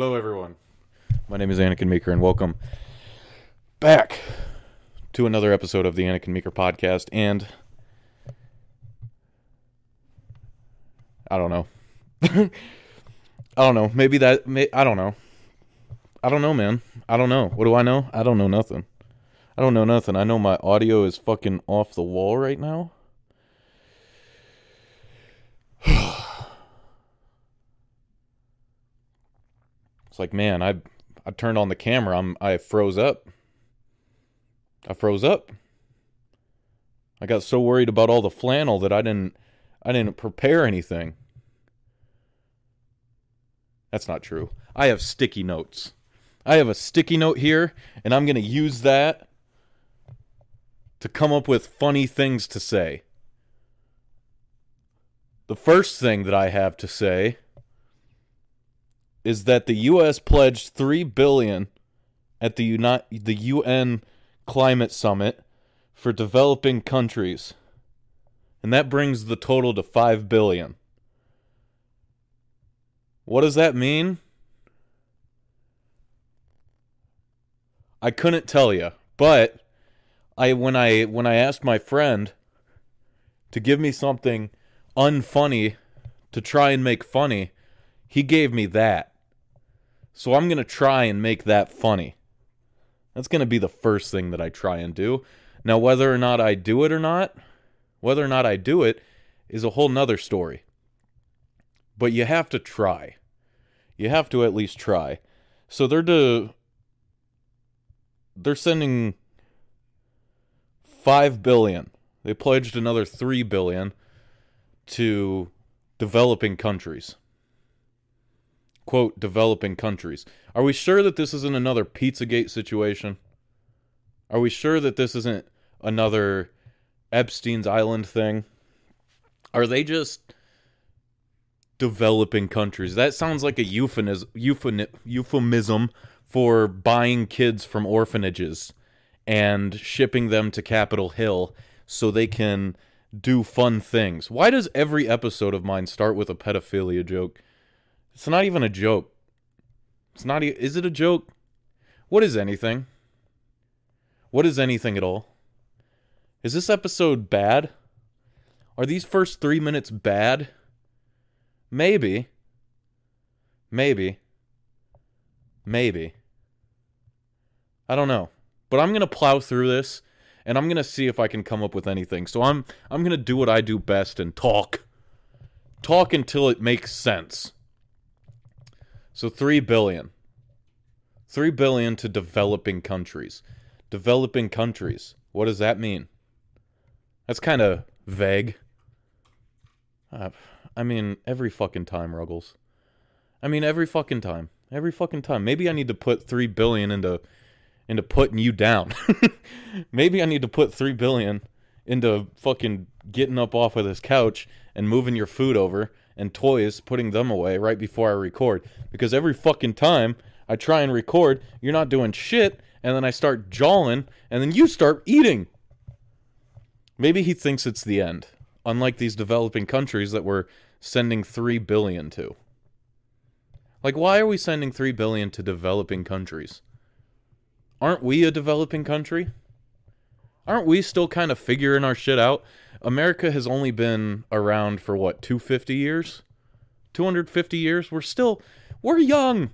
Hello, everyone. My name is Anikin Meeker, and welcome back to another episode of the Anikin Meeker podcast. And I don't know. I don't know. Maybe that. May, I don't know. I don't know, man. I don't know. What do I know? I don't know nothing. I don't know nothing. I know my audio is fucking off the wall right now. It's like, man, I I turned on the camera. I'm I froze up. I froze up. I got so worried about all the flannel that I didn't I didn't prepare anything. That's not true. I have sticky notes. I have a sticky note here and I'm going to use that to come up with funny things to say. The first thing that I have to say is that the US pledged 3 billion at the the UN climate summit for developing countries. And that brings the total to 5 billion. What does that mean? I couldn't tell you, but I when I when I asked my friend to give me something unfunny to try and make funny, he gave me that. So I'm going to try and make that funny. That's going to be the first thing that I try and do. Now, whether or not I do it or not, whether or not I do it is a whole nother story. But you have to try. You have to at least try. So they're to they're sending 5 billion. They pledged another 3 billion to developing countries. Quote, developing countries. Are we sure that this isn't another Pizzagate situation? Are we sure that this isn't another Epstein's Island thing? Are they just developing countries? That sounds like a euphemism, for buying kids from orphanages and shipping them to Capitol Hill so they can do fun things. Why does every episode of mine start with a pedophilia joke? It's not even a joke. It's not. E- is it a joke? What is anything? What is anything at all? Is this episode bad? Are these first three minutes bad? Maybe. Maybe. Maybe. I don't know. But I'm going to plow through this and I'm going to see if I can come up with anything. So I'm I'm going to do what I do best and talk. Talk until it makes sense. So 3 billion. 3 billion to developing countries. Developing countries. What does that mean? That's kind of vague. Uh, I mean, every fucking time, Ruggles. I mean, every fucking time. Every fucking time. Maybe I need to put 3 billion into into putting you down. Maybe I need to put 3 billion into fucking getting up off of this couch and moving your food over and toys, putting them away right before I record. Because every fucking time I try and record, you're not doing shit, and then I start jawing, and then you start eating. Maybe he thinks it's the end, unlike these developing countries that we're sending 3 billion to. Like why are we sending 3 billion to developing countries? Aren't we a developing country? Aren't we still kind of figuring our shit out? America has only been around for what, 250 years? 250 years? We're still we're young.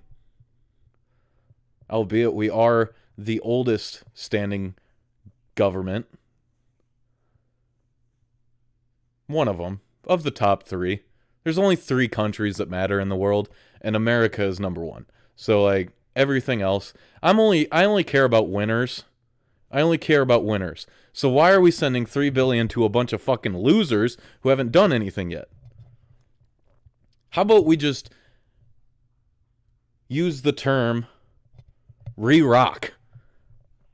Albeit we are the oldest standing government. One of them of the top 3. There's only 3 countries that matter in the world and America is number 1. So like everything else. I'm only I only care about winners. I only care about winners. So why are we sending 3 billion to a bunch of fucking losers who haven't done anything yet? How about we just use the term re-rock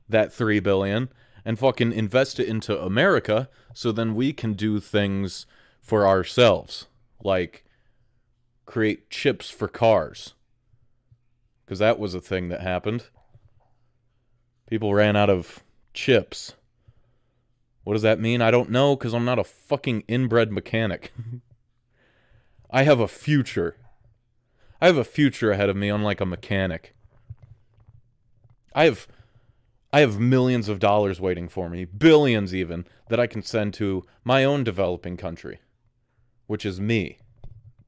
that 3 billion and fucking invest it into America so then we can do things for ourselves like create chips for cars because that was a thing that happened. People ran out of chips. What does that mean? I don't know because I'm not a fucking inbred mechanic. I have a future. I have a future ahead of me unlike a mechanic. I have I have millions of dollars waiting for me, billions even, that I can send to my own developing country, which is me,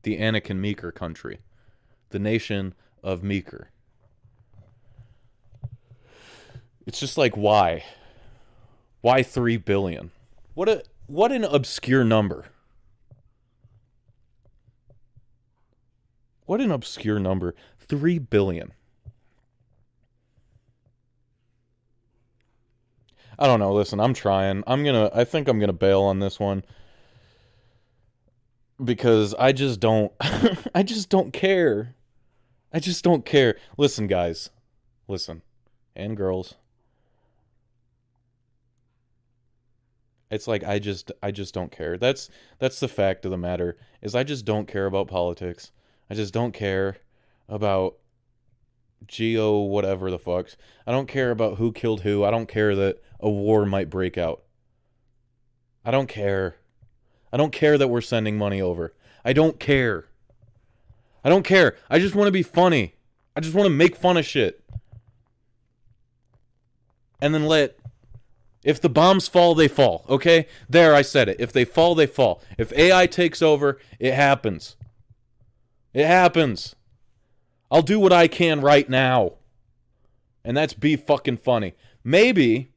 the Anikin Meeker country, the nation of Meeker. It's just like why? Why 3 billion? What a what an obscure number. What an obscure number. 3 billion. I don't know. Listen, I'm trying. I'm going to I think I'm going to bail on this one because I just don't I just don't care. I just don't care. Listen, guys. Listen. And girls. It's like I just I just don't care. That's that's the fact of the matter is I just don't care about politics. I just don't care about geo whatever the fucks. I don't care about who killed who. I don't care that a war might break out. I don't care. I don't care that we're sending money over. I don't care. I don't care. I just want to be funny. I just want to make fun of shit. And then let if the bombs fall, they fall. Okay? There, I said it. If they fall, they fall. If AI takes over, it happens. It happens. I'll do what I can right now. And that's be fucking funny. Maybe,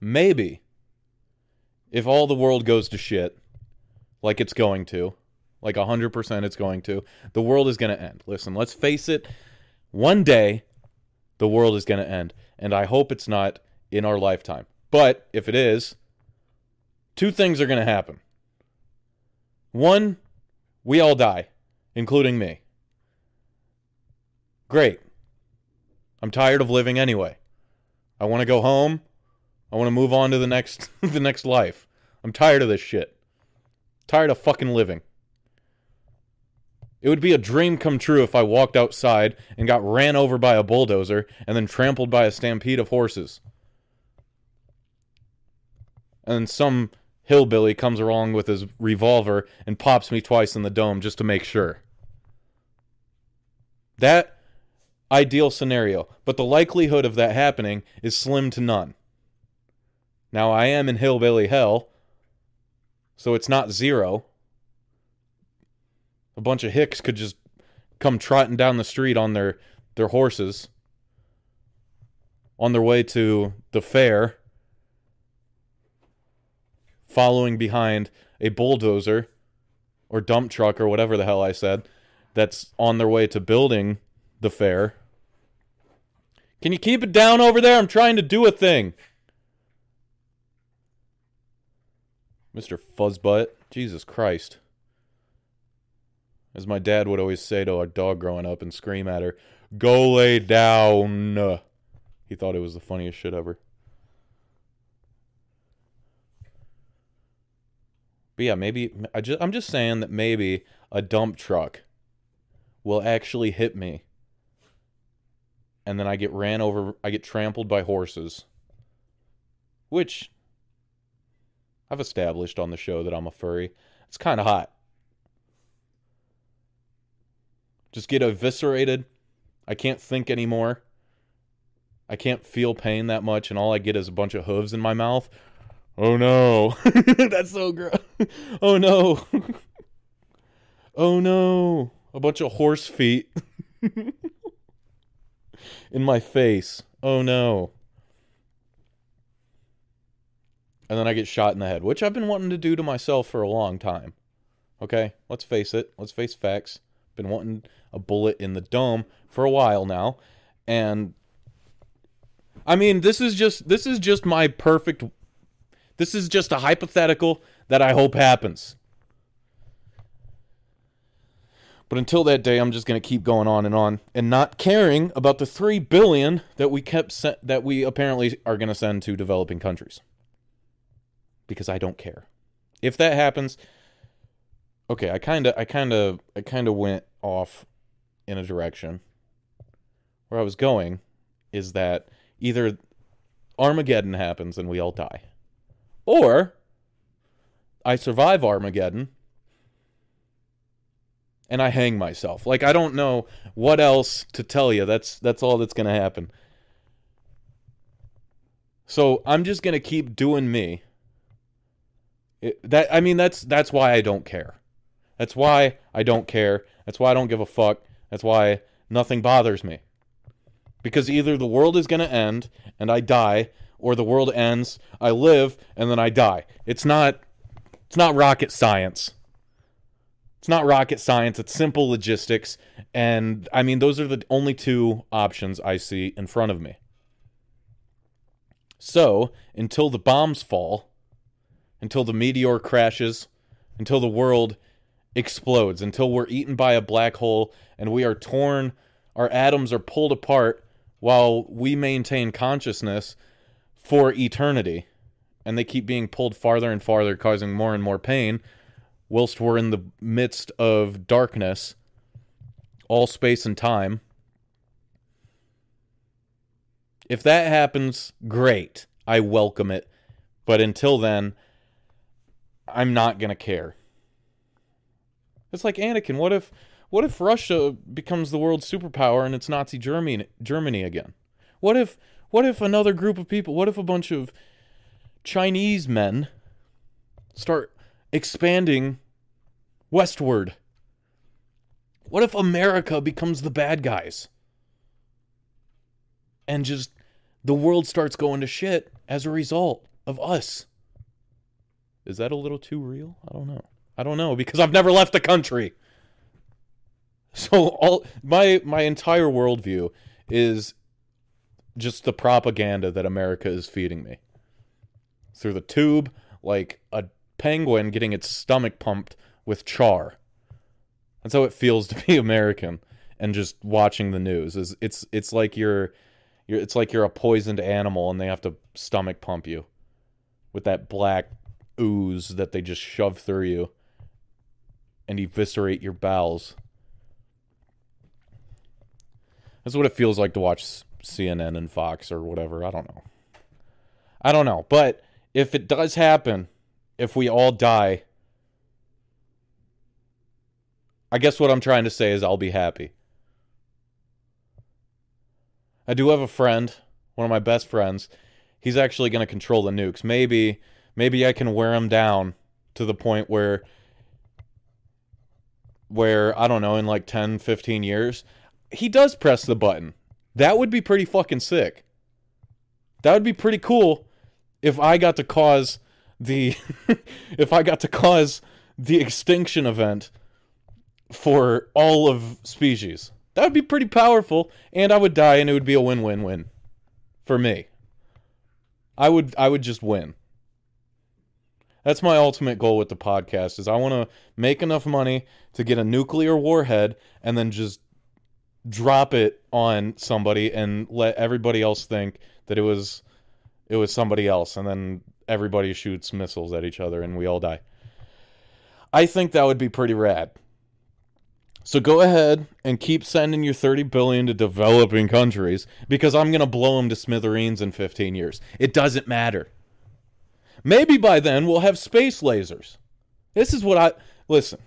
maybe, if all the world goes to shit, like it's going to, like 100% it's going to, the world is going to end. Listen, let's face it. One day, the world is going to end. And I hope it's not in our lifetime. But if it is, two things are going to happen. One, we all die, including me. Great. I'm tired of living anyway. I want to go home. I want to move on to the next the next life. I'm tired of this shit. Tired of fucking living. It would be a dream come true if I walked outside and got ran over by a bulldozer and then trampled by a stampede of horses. And some hillbilly comes along with his revolver and pops me twice in the dome just to make sure. That ideal scenario, but the likelihood of that happening is slim to none. Now I am in hillbilly hell, so it's not zero. A bunch of hicks could just come trotting down the street on their their horses on their way to the fair following behind a bulldozer or dump truck or whatever the hell I said that's on their way to building the fair. Can you keep it down over there? I'm trying to do a thing. Mr. Fuzzbutt. Jesus Christ. As my dad would always say to our dog growing up and scream at her, Go lay down. He thought it was the funniest shit ever. But yeah, maybe I just I'm just saying that maybe a dump truck will actually hit me. And then I get ran over, I get trampled by horses. Which I've established on the show that I'm a furry. It's kind of hot. Just get eviscerated. I can't think anymore. I can't feel pain that much, and all I get is a bunch of hooves in my mouth. Oh no. That's so gross. Oh no. oh no. A bunch of horse feet in my face. Oh no. And then I get shot in the head, which I've been wanting to do to myself for a long time. Okay, let's face it. Let's face facts. Been wanting a bullet in the dome for a while now. And I mean, this is just this is just my perfect this is just a hypothetical that I hope happens. But until that day, I'm just going to keep going on and on and not caring about the 3 billion that we kept se- that we apparently are going to send to developing countries. Because I don't care. If that happens, okay, I kind of I kind of I kind of went off in a direction. Where I was going is that either Armageddon happens and we all die or I survive Armageddon and I hang myself. Like I don't know what else to tell you. That's that's all that's going to happen. So, I'm just going to keep doing me. It, that I mean that's that's why I don't care. That's why I don't care. That's why I don't give a fuck. That's why nothing bothers me. Because either the world is going to end and I die or the world ends, I live and then I die. It's not it's not rocket science. It's not rocket science, it's simple logistics and I mean those are the only two options I see in front of me. So, until the bombs fall, until the meteor crashes, until the world explodes, until we're eaten by a black hole and we are torn, our atoms are pulled apart while we maintain consciousness for eternity. And they keep being pulled farther and farther, causing more and more pain, whilst we're in the midst of darkness, all space and time. If that happens, great. I welcome it. But until then, I'm not going to care. It's like Anikin. What if what if Russia becomes the world's superpower and it's Nazi Germany Germany again? What if what if another group of people, what if a bunch of Chinese men start expanding westward? What if America becomes the bad guys? And just the world starts going to shit as a result of us. Is that a little too real? I don't know. I don't know because I've never left the country. So all my my entire worldview is just the propaganda that America is feeding me through the tube, like a penguin getting its stomach pumped with char. That's how it feels to be American and just watching the news. Is it's it's like you're you're it's like you're a poisoned animal and they have to stomach pump you with that black ooze that they just shove through you and eviscerate your bowels. That's what it feels like to watch CNN and Fox or whatever. I don't know. I don't know. But if it does happen, if we all die, I guess what I'm trying to say is I'll be happy. I do have a friend, one of my best friends. He's actually going to control the nukes. Maybe maybe I can wear him down to the point where where I don't know in like 10, 15 years, he does press the button. That would be pretty fucking sick. That would be pretty cool if I got to cause the if I got to cause the extinction event for all of species. That would be pretty powerful and I would die and it would be a win-win-win for me. I would I would just win. That's my ultimate goal with the podcast is I want to make enough money to get a nuclear warhead and then just drop it on somebody and let everybody else think that it was it was somebody else and then everybody shoots missiles at each other and we all die. I think that would be pretty rad. So go ahead and keep sending your 30 billion to developing countries because I'm going to blow them to smithereens in 15 years. It doesn't matter. Maybe by then we'll have space lasers. This is what I listen.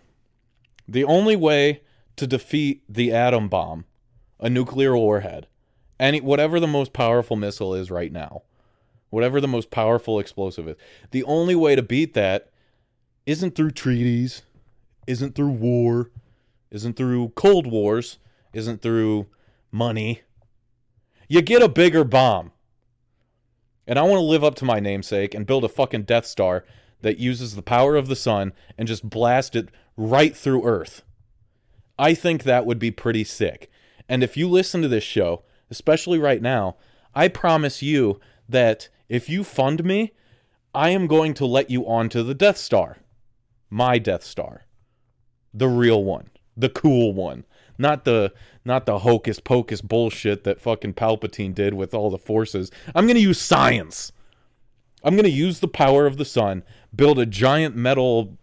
The only way to defeat the atom bomb, a nuclear warhead, any whatever the most powerful missile is right now, whatever the most powerful explosive is, the only way to beat that isn't through treaties, isn't through war, isn't through cold wars, isn't through money. You get a bigger bomb. And I want to live up to my namesake and build a fucking Death Star that uses the power of the sun and just blast it right through Earth. I think that would be pretty sick. And if you listen to this show, especially right now, I promise you that if you fund me, I am going to let you onto the Death Star. My Death Star. The real one. The cool one not the not the hocus pocus bullshit that fucking Palpatine did with all the forces. I'm going to use science. I'm going to use the power of the sun, build a giant metal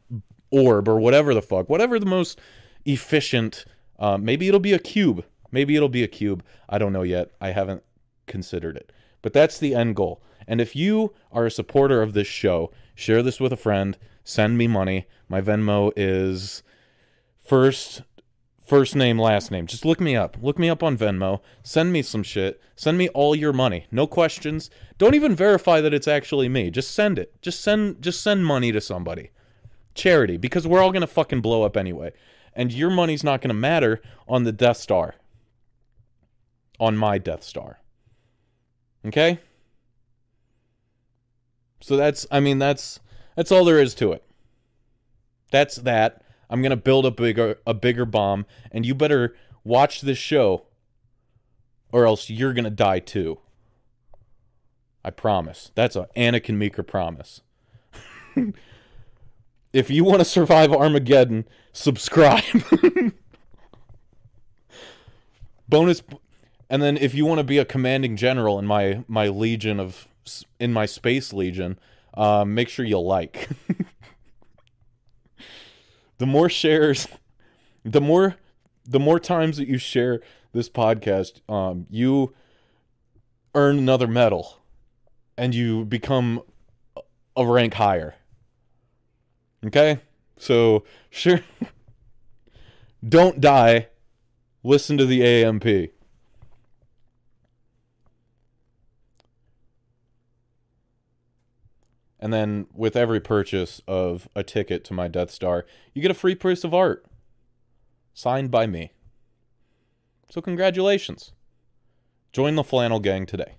orb or whatever the fuck, whatever the most efficient. Uh, maybe it'll be a cube. Maybe it'll be a cube. I don't know yet. I haven't considered it. But that's the end goal. And if you are a supporter of this show, share this with a friend, send me money. My Venmo is first First name, last name. Just look me up. Look me up on Venmo. Send me some shit. Send me all your money. No questions. Don't even verify that it's actually me. Just send it. Just send just send money to somebody. Charity because we're all going to fucking blow up anyway. And your money's not going to matter on the Death Star. On my Death Star. Okay? So that's I mean that's that's all there is to it. That's that. I'm gonna build a bigger a bigger bomb, and you better watch this show, or else you're gonna die too. I promise. That's a Anikin Meeker promise. if you want to survive Armageddon, subscribe. Bonus, and then if you want to be a commanding general in my my legion of in my space legion, uh, make sure you like. the more shares, the more the more times that you share this podcast, um, you earn another medal, and you become a rank higher. Okay, so sure, don't die. Listen to the AMP. And then with every purchase of a ticket to my Death Star, you get a free piece of art signed by me. So congratulations. Join the flannel gang today.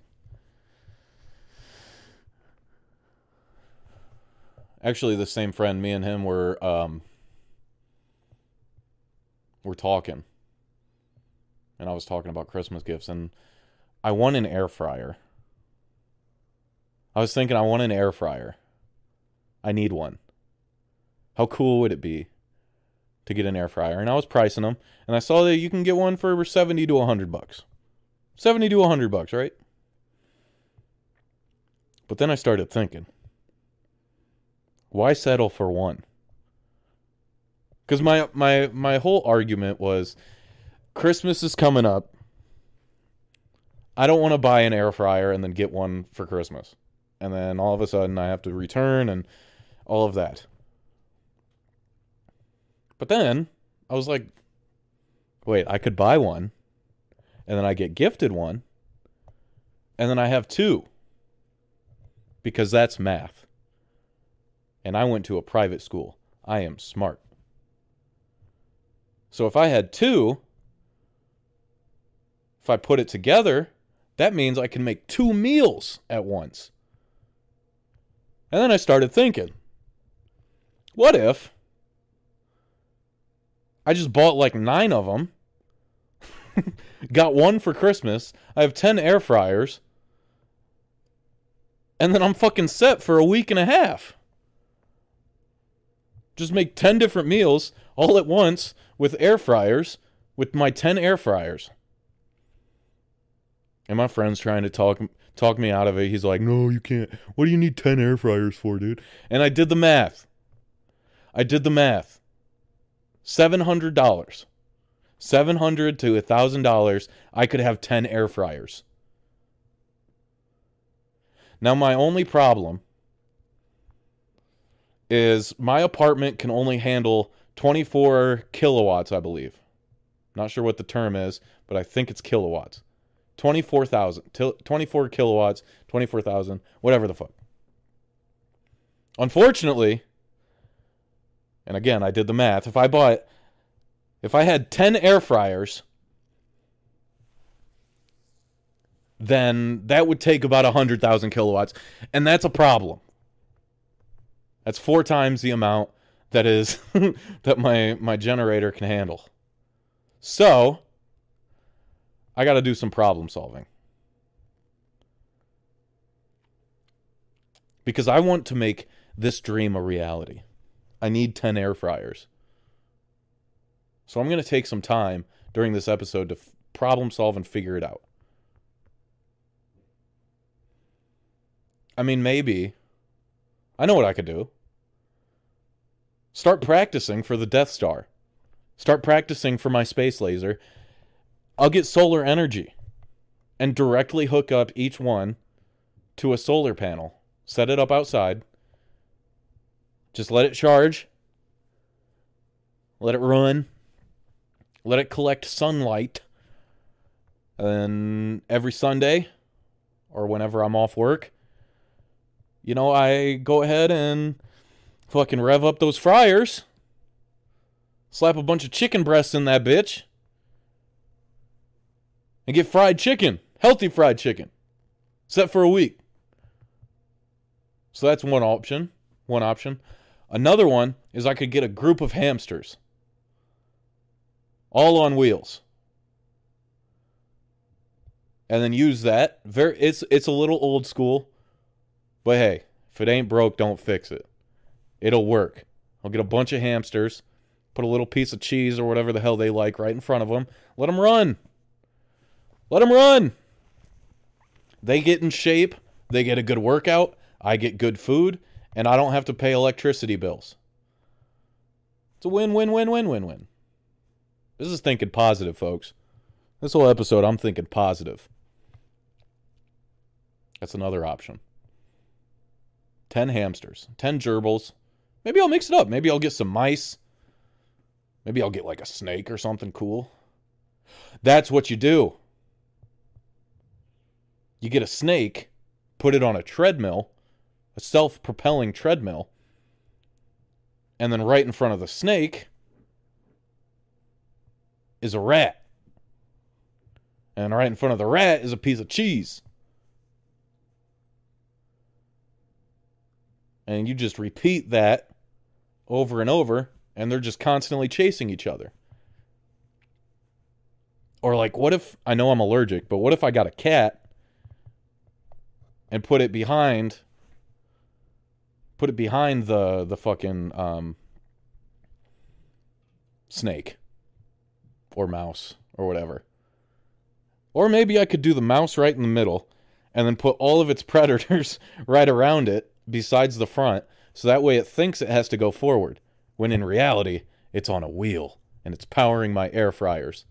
Actually, the same friend, me and him were um were talking. And I was talking about Christmas gifts and I won an air fryer. I was thinking I want an air fryer. I need one. How cool would it be to get an air fryer? And I was pricing them, and I saw that you can get one for 70 to 100 bucks. 70 to 100 bucks, right? But then I started thinking, why settle for one? Cuz my my my whole argument was Christmas is coming up. I don't want to buy an air fryer and then get one for Christmas and then all of a sudden I have to return and all of that. But then I was like, wait, I could buy one, and then I get gifted one, and then I have two because that's math. And I went to a private school. I am smart. So if I had two, if I put it together, that means I can make two meals at once. And then I started thinking, what if I just bought like nine of them, got one for Christmas, I have 10 air fryers, and then I'm fucking set for a week and a half. Just make 10 different meals all at once with air fryers with my 10 air fryers. And my friend's trying to talk talk me out of it. He's like, "No, you can't. What do you need 10 air fryers for, dude?" And I did the math. I did the math. $700. 700 to $1,000, I could have 10 air fryers. Now my only problem is my apartment can only handle 24 kilowatts, I believe. Not sure what the term is, but I think it's kilowatts. 24,000, 24 kilowatts, 24,000, whatever the fuck. Unfortunately, and again, I did the math. If I bought, if I had 10 air fryers, then that would take about 100,000 kilowatts. And that's a problem. That's four times the amount that is that my my generator can handle. So, I got to do some problem solving. Because I want to make this dream a reality. I need 10 air fryers. So I'm going to take some time during this episode to f- problem solve and figure it out. I mean, maybe. I know what I could do. Start practicing for the Death Star. Start practicing for my space laser I'll get solar energy and directly hook up each one to a solar panel. Set it up outside. Just let it charge. Let it run. let it collect sunlight. And every Sunday or whenever I'm off work, you know, I go ahead and fucking rev up those fryers, slap a bunch of chicken breasts in that bitch, and get fried chicken, healthy fried chicken, set for a week. So that's one option. One option. Another one is I could get a group of hamsters, all on wheels, and then use that. Very, it's it's a little old school, but hey, if it ain't broke, don't fix it. It'll work. I'll get a bunch of hamsters, put a little piece of cheese or whatever the hell they like right in front of them. Let them run. Let them run. They get in shape. They get a good workout. I get good food, and I don't have to pay electricity bills. It's a win, win, win, win, win, win. This is thinking positive, folks. This whole episode, I'm thinking positive. That's another option. 10 hamsters, 10 gerbils. Maybe I'll mix it up. Maybe I'll get some mice. Maybe I'll get like a snake or something cool. That's what you do. You get a snake, put it on a treadmill, a self propelling treadmill, and then right in front of the snake is a rat. And right in front of the rat is a piece of cheese. And you just repeat that over and over, and they're just constantly chasing each other. Or, like, what if I know I'm allergic, but what if I got a cat and put it behind put it behind the the fucking um snake or mouse or whatever. Or maybe I could do the mouse right in the middle and then put all of its predators right around it besides the front so that way it thinks it has to go forward when in reality it's on a wheel and it's powering my air fryers.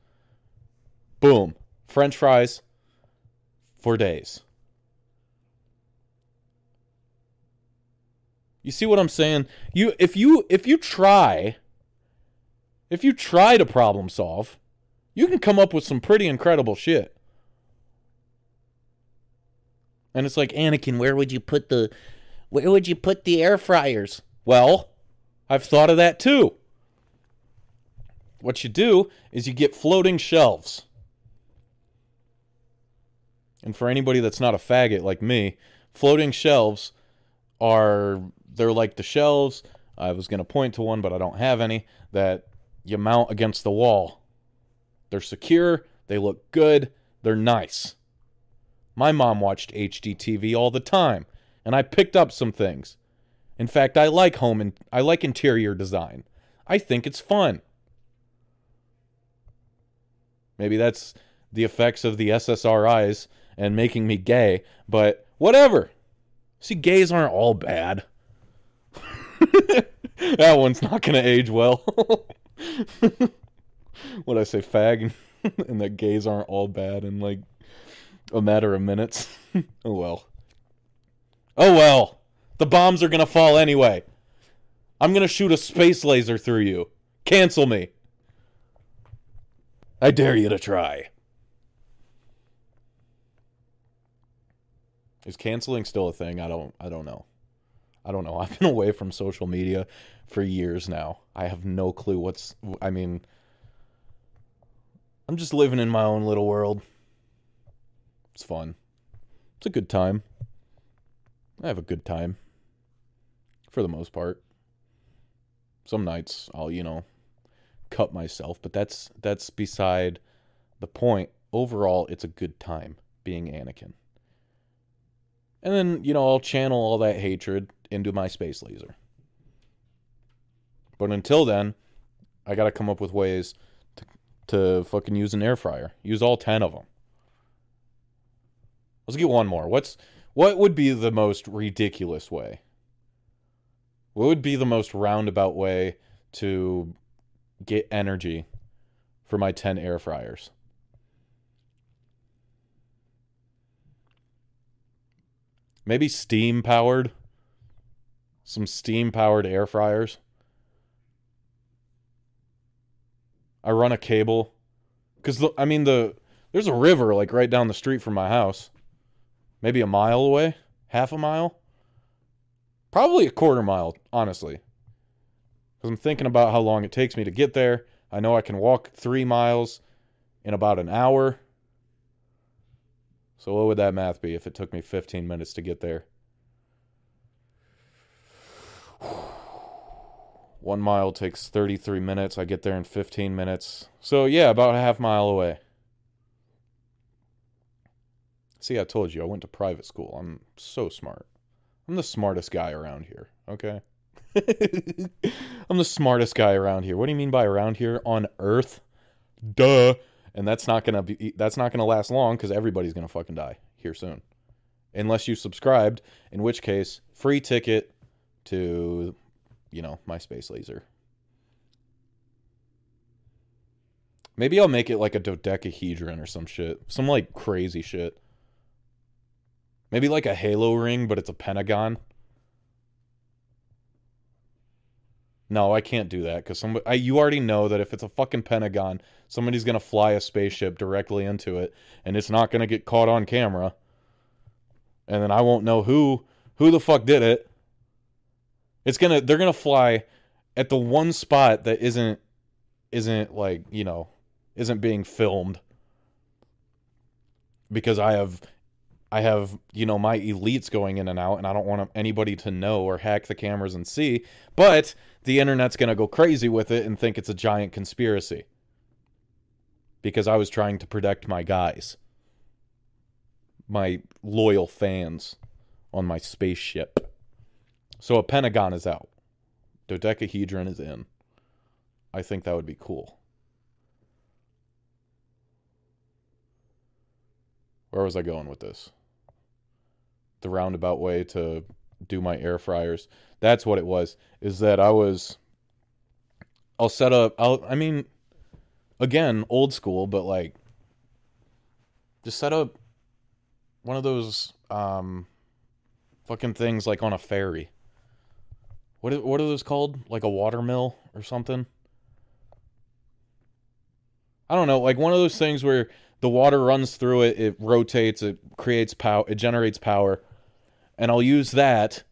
Boom. French fries for days. You see what I'm saying? You if you if you try if you try to problem solve, you can come up with some pretty incredible shit. And it's like, Anikin, where would you put the where would you put the air fryers? Well, I've thought of that too. What you do is you get floating shelves. And for anybody that's not a faggot like me, floating shelves are they're like the shelves. I was going to point to one, but I don't have any that you mount against the wall. They're secure, they look good, they're nice. My mom watched HGTV all the time, and I picked up some things. In fact, I like home and I like interior design. I think it's fun. Maybe that's the effects of the SSRIs and making me gay, but whatever. See, gays aren't all bad. That one's not gonna age well. what I say, fag, and that gays aren't all bad in like a matter of minutes. oh well. Oh well. The bombs are gonna fall anyway. I'm gonna shoot a space laser through you. Cancel me. I dare you to try. Is canceling still a thing? I don't I don't know. I don't know. I've been away from social media for years now. I have no clue what's. I mean, I'm just living in my own little world. It's fun. It's a good time. I have a good time. For the most part. Some nights I'll, you know, cut myself, but that's that's beside the point. Overall, it's a good time being Anikin. And then, you know, I'll channel all that hatred into my space laser. But until then, I got to come up with ways to, to fucking use an air fryer. Use all 10 of them. Let's get one more. What's what would be the most ridiculous way? What would be the most roundabout way to get energy for my 10 air fryers? Maybe steam powered. Some steam powered air fryers. I run a cable cuz I mean the there's a river like right down the street from my house. Maybe a mile away, half a mile. Probably a quarter mile, honestly. Cuz I'm thinking about how long it takes me to get there. I know I can walk 3 miles in about an hour. So what would that math be if it took me 15 minutes to get there? One mile takes 33 minutes. I get there in 15 minutes. So, yeah, about a half mile away. See, I told you I went to private school. I'm so smart. I'm the smartest guy around here, okay? I'm the smartest guy around here. What do you mean by around here? On earth? Duh. And that's not going to be that's not going to last long cuz everybody's going to fucking die here soon. Unless you subscribed, in which case, free ticket to you know, my space laser. Maybe I'll make it like a dodecahedron or some shit. Some like crazy shit. Maybe like a halo ring, but it's a pentagon. No, I can't do that because somebody. I, you already know that if it's a fucking pentagon, somebody's gonna fly a spaceship directly into it, and it's not gonna get caught on camera. And then I won't know who who the fuck did it. It's gonna they're gonna fly at the one spot that isn't isn't like, you know, isn't being filmed. Because I have I have, you know, my elites going in and out and I don't want anybody to know or hack the cameras and see, but the internet's to go crazy with it and think it's a giant conspiracy. Because I was trying to protect my guys. My loyal fans on my spaceship. So a pentagon is out. Dodecahedron is in. I think that would be cool. Where was I going with this? The roundabout way to do my air fryers. That's what it was. Is that I was I'll set up I'll I mean again, old school, but like just set up one of those um fucking things like on a ferry. What are, what are those called? Like a water mill or something? I don't know, like one of those things where the water runs through it, it rotates, it creates power, it generates power. And I'll use that.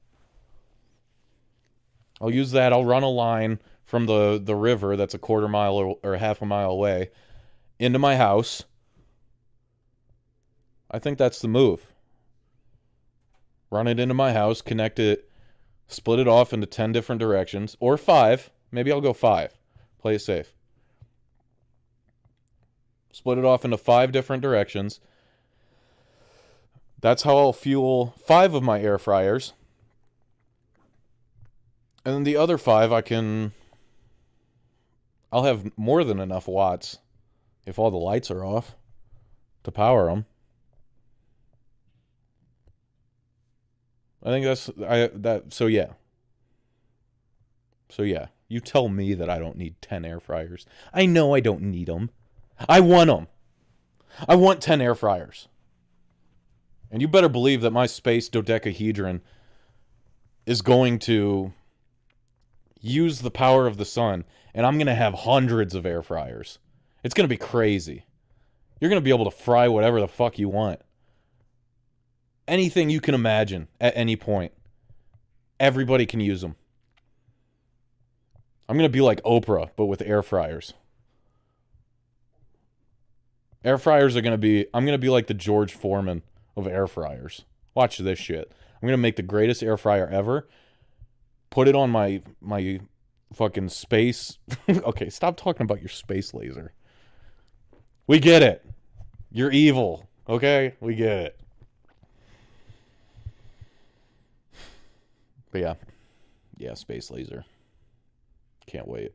I'll use that. I'll run a line from the the river that's a quarter mile or, or half a mile away into my house. I think that's the move. Run it into my house, connect it split it off into 10 different directions or five. Maybe I'll go five. Play it safe. Split it off into five different directions. That's how I'll fuel five of my air fryers. And then the other five, I can. I'll have more than enough watts if all the lights are off to power them. I think that's I that so yeah. So yeah, you tell me that I don't need 10 air fryers. I know I don't need them. I want them. I want 10 air fryers. And you better believe that my space dodecahedron is going to use the power of the sun and I'm going to have hundreds of air fryers. It's going to be crazy. You're going to be able to fry whatever the fuck you want anything you can imagine at any point. Everybody can use them. I'm going to be like Oprah, but with air fryers. Air fryers are going to be, I'm going to be like the George Foreman of air fryers. Watch this shit. I'm going to make the greatest air fryer ever. Put it on my, my fucking space. okay, stop talking about your space laser. We get it. You're evil. Okay? We get it. But yeah, yeah, space laser. Can't wait.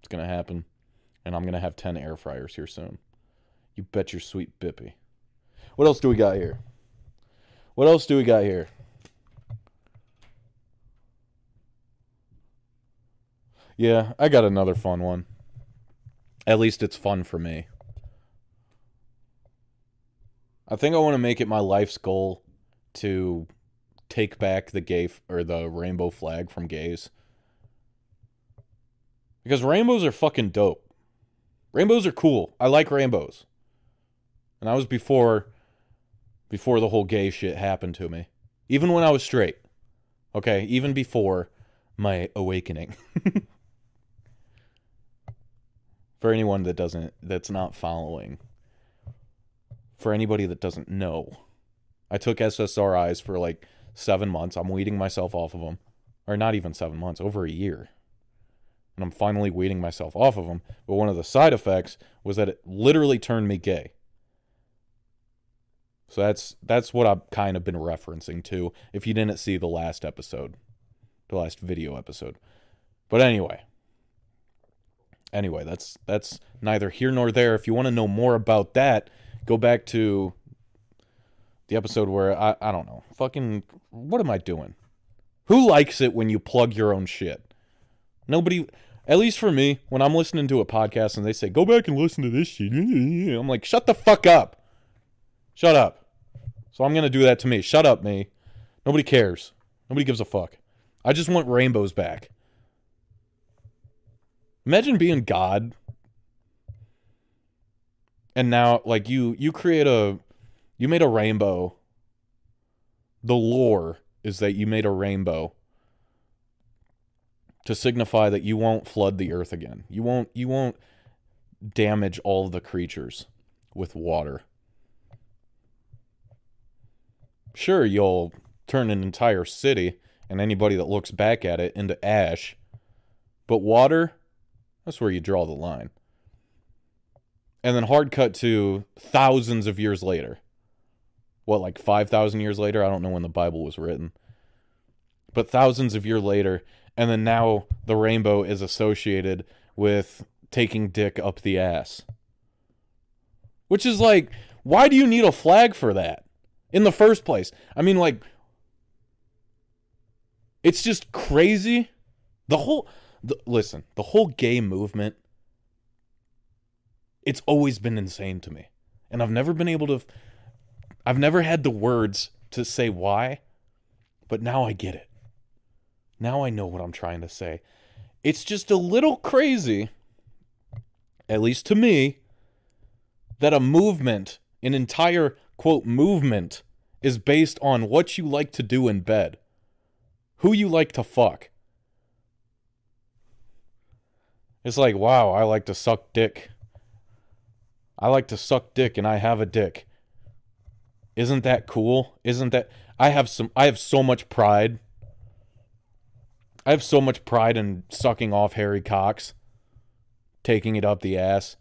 It's gonna happen, and I'm gonna have ten air fryers here soon. You bet your sweet bippy. What else do we got here? What else do we got here? Yeah, I got another fun one. At least it's fun for me. I think I want to make it my life's goal to take back the gay f- or the rainbow flag from gays. Because rainbows are fucking dope. Rainbows are cool. I like rainbows. And I was before before the whole gay shit happened to me. Even when I was straight. Okay, even before my awakening. For anyone that doesn't that's not following. For anybody that doesn't know. I took SSRIs for like 7 months. I'm weeding myself off of them. Or not even 7 months, over a year and I'm finally weeding myself off of them. But one of the side effects was that it literally turned me gay. So that's that's what I've kind of been referencing to if you didn't see the last episode, the last video episode. But anyway, anyway, that's that's neither here nor there. If you want to know more about that, go back to the episode where I I don't know, fucking what am I doing? Who likes it when you plug your own shit? Nobody, at least for me, when I'm listening to a podcast and they say, go back and listen to this shit, I'm like, shut the fuck up. Shut up. So I'm going to do that to me. Shut up, me. Nobody cares. Nobody gives a fuck. I just want rainbows back. Imagine being God. And now like you you create a you made a rainbow. The lore is that you made a rainbow to signify that you won't flood the earth again. You won't you won't damage all the creatures with water. Sure, you'll turn an entire city and anybody that looks back at it into ash. But water, that's where you draw the line. And then hard cut to thousands of years later. What, like 5,000 years later? I don't know when the Bible was written. But thousands of years later, and then now the rainbow is associated with taking dick up the ass. Which is like, why do you need a flag for that in the first place? I mean, like, it's just crazy. The whole, the, listen, the whole gay movement, it's always been insane to me. And I've never been able to, I've never had the words to say why, but now I get it. Now I know what I'm trying to say. It's just a little crazy, at least to me, that a movement, an entire quote movement, is based on what you like to do in bed, who you like to fuck. It's like, wow, I like to suck dick. I like to suck dick and I have a dick. Isn't that cool? Isn't that I have some I have so much pride I have so much pride in sucking off Harry Cox, taking it up the ass.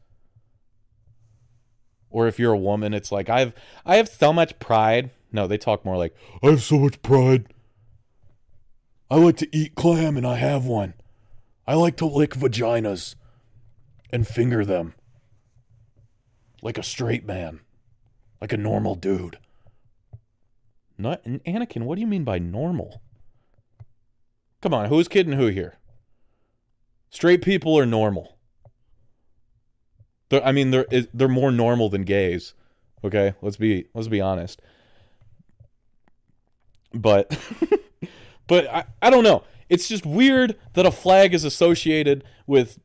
Or if you're a woman, it's like I've I have so much pride. No, they talk more like I have so much pride. I like to eat clam and I have one. I like to lick vaginas and finger them like a straight man, like a normal dude. Not Anikin, what do you mean by normal? Come on, who's kidding who here? Straight people are normal. They're, I mean, they're they're more normal than gays. Okay, let's be let's be honest. But but I, I don't know. It's just weird that a flag is associated with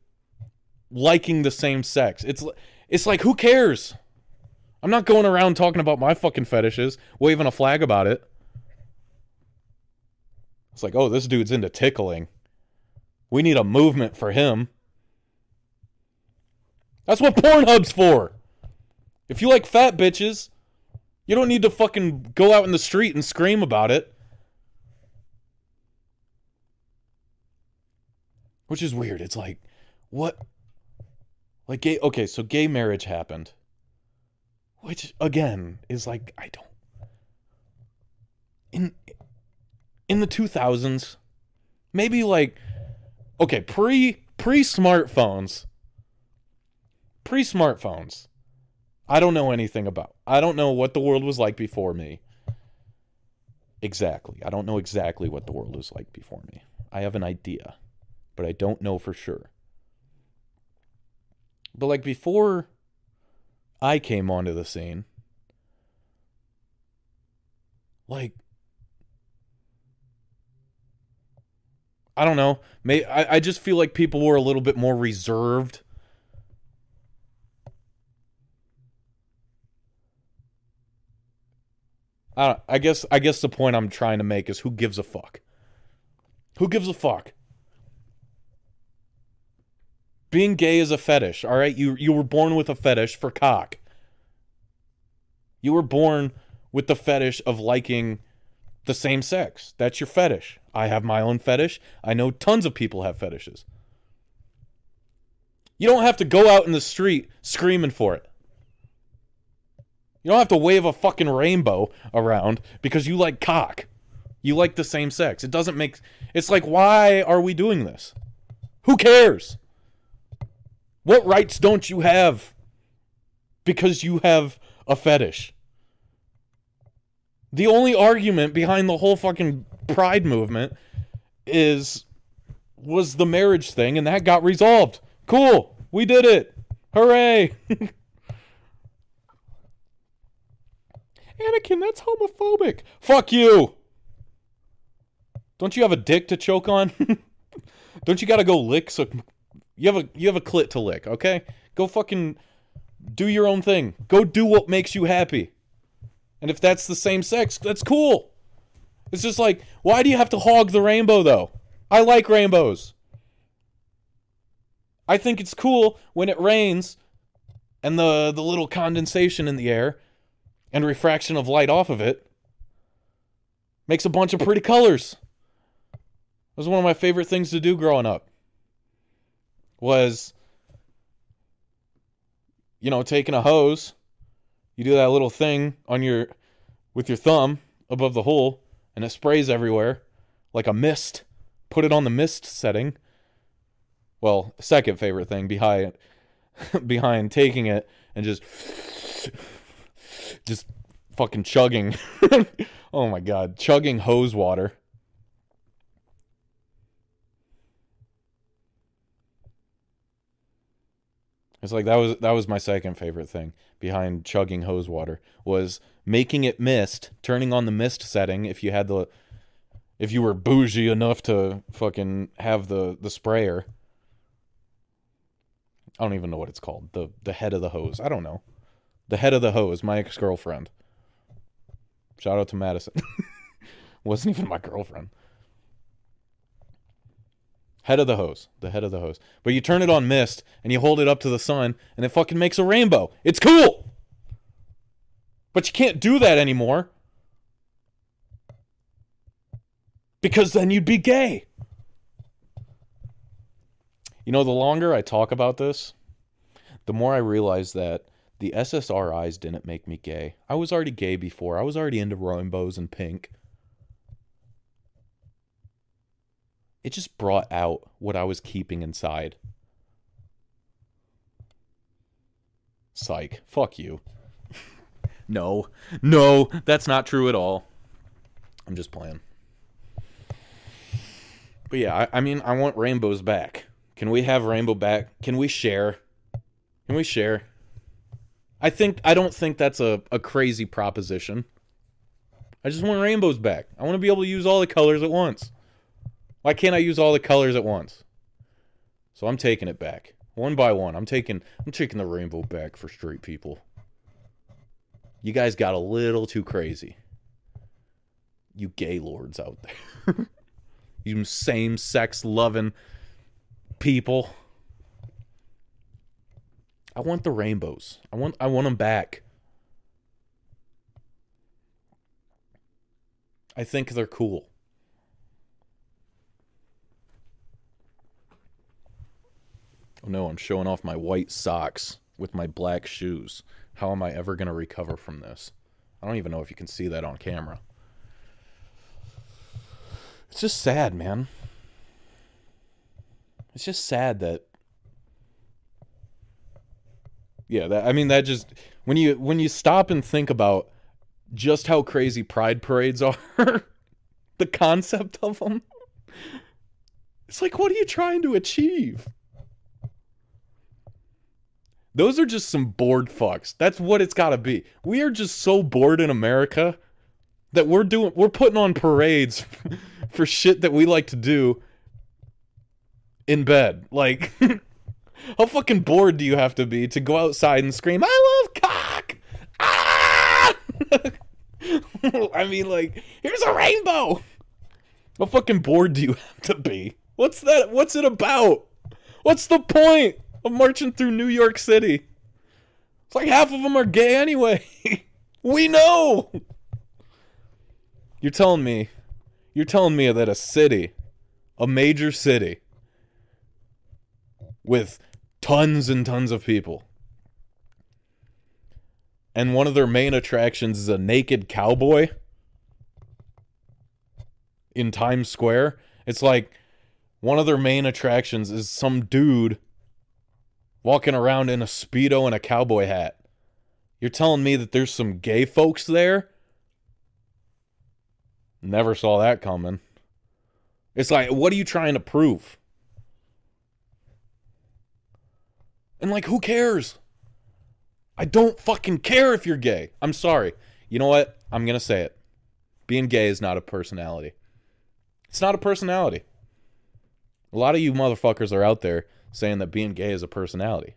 liking the same sex. It's it's like who cares? I'm not going around talking about my fucking fetishes, waving a flag about it. It's like, oh, this dude's into tickling. We need a movement for him. That's what Pornhub's for. If you like fat bitches, you don't need to fucking go out in the street and scream about it. Which is weird. It's like, what? Like, gay. Okay, so gay marriage happened. Which, again, is like, I don't. In in the 2000s, maybe like okay, pre pre smartphones. Pre smartphones. I don't know anything about. I don't know what the world was like before me. Exactly. I don't know exactly what the world was like before me. I have an idea, but I don't know for sure. But like before I came onto the scene. Like, I don't know. May I, I just feel like people were a little bit more reserved. I, I guess I guess the point I'm trying to make is who gives a fuck? Who gives a fuck? Being gay is a fetish, all right? You you were born with a fetish for cock. You were born with the fetish of liking the same sex. That's your fetish. I have my own fetish. I know tons of people have fetishes. You don't have to go out in the street screaming for it. You don't have to wave a fucking rainbow around because you like cock. You like the same sex. It doesn't make it's like why are we doing this? Who cares? What rights don't you have because you have a fetish? The only argument behind the whole fucking pride movement is was the marriage thing and that got resolved. Cool. We did it. Hooray. Anikin, that's homophobic. Fuck you. Don't you have a dick to choke on? Don't you got to go lick so you have a you have a clit to lick, okay? Go fucking do your own thing. Go do what makes you happy. And if that's the same sex, that's cool. It's just like, why do you have to hog the rainbow though? I like rainbows. I think it's cool when it rains and the the little condensation in the air and refraction of light off of it makes a bunch of pretty colors. It was one of my favorite things to do growing up. Was you know, taking a hose, you do that little thing on your with your thumb above the hole and it sprays everywhere like a mist. Put it on the mist setting. Well, second favorite thing behind behind taking it and just just fucking chugging. oh my god, chugging hose water. It's like that was that was my second favorite thing behind chugging hose water was making it mist, turning on the mist setting if you had the if you were bougie enough to fucking have the the sprayer. I don't even know what it's called. The the head of the hose. I don't know. The head of the hose, my ex-girlfriend. Shout out to Madison. Wasn't even my girlfriend. Head of the hose. The head of the hose. But you turn it on mist and you hold it up to the sun and it fucking makes a rainbow. It's cool. But you can't do that anymore. Because then you'd be gay. You know, the longer I talk about this, the more I realize that the SSRIs didn't make me gay. I was already gay before. I was already into rainbows and pink. It just brought out what I was keeping inside. Psych. Fuck you. no. No, that's not true at all. I'm just playing. But yeah, I, I mean, I want rainbows back. Can we have rainbow back? Can we share? Can we share? I think I don't think that's a, a crazy proposition. I just want rainbows back. I want to be able to use all the colors at once. Why can't I use all the colors at once? So I'm taking it back. One by one. I'm taking I'm taking the rainbow back for straight people. You guys got a little too crazy. You gay lords out there. you same sex loving people. I want the rainbows. I want I want them back. I think they're cool. Oh no, I'm showing off my white socks with my black shoes. How am I ever going to recover from this? I don't even know if you can see that on camera. It's just sad, man. It's just sad that Yeah, that I mean that just when you when you stop and think about just how crazy pride parades are, the concept of them. It's like what are you trying to achieve? Those are just some bored fucks. That's what it's got to be. We are just so bored in America that we're doing we're putting on parades for shit that we like to do in bed. Like how fucking bored do you have to be to go outside and scream, "I love cock!" Ah! I mean, like, here's a rainbow. How fucking bored do you have to be? What's that? What's it about? What's the point of marching through New York City? It's like half of them are gay anyway. we know. You're telling me, you're telling me that a city, a major city, with tons and tons of people, and one of their main attractions is a naked cowboy in Times Square. It's like one of their main attractions is some dude walking around in a Speedo and a cowboy hat. You're telling me that there's some gay folks there? Never saw that coming. It's like, what are you trying to prove? And like, who cares? I don't fucking care if you're gay. I'm sorry. You know what? I'm going to say it. Being gay is not a personality. It's not a personality. A lot of you motherfuckers are out there saying that being gay is a personality.